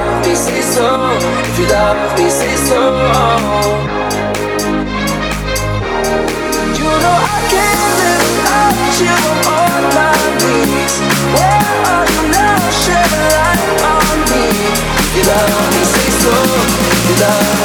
love me, say so. If you love me, say so. You know I can't live without you on my knees. Where are you now? Shed a light on me. If you love me, say so. You love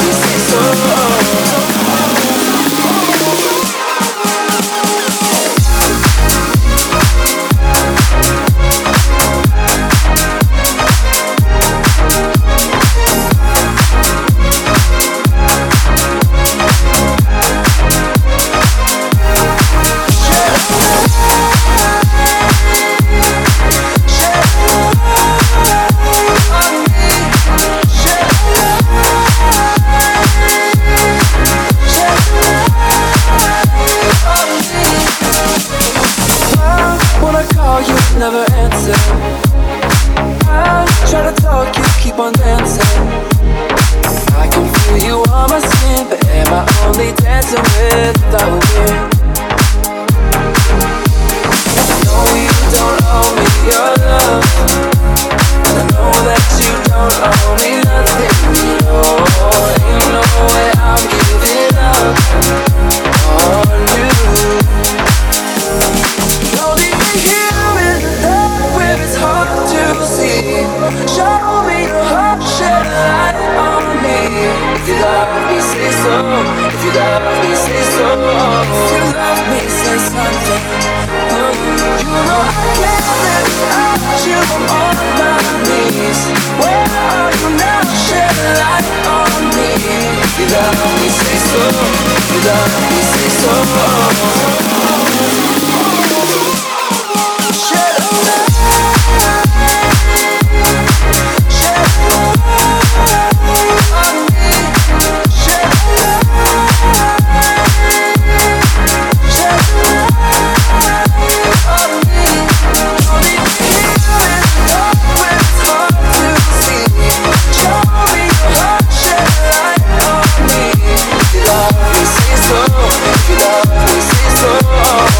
Only dancing with the wind? Say so. If you love me, say something. You know I can't live without you. On my knees. Where are you now? Shed light on me. If you love me, say so. If you love me, say so. Love me, say so.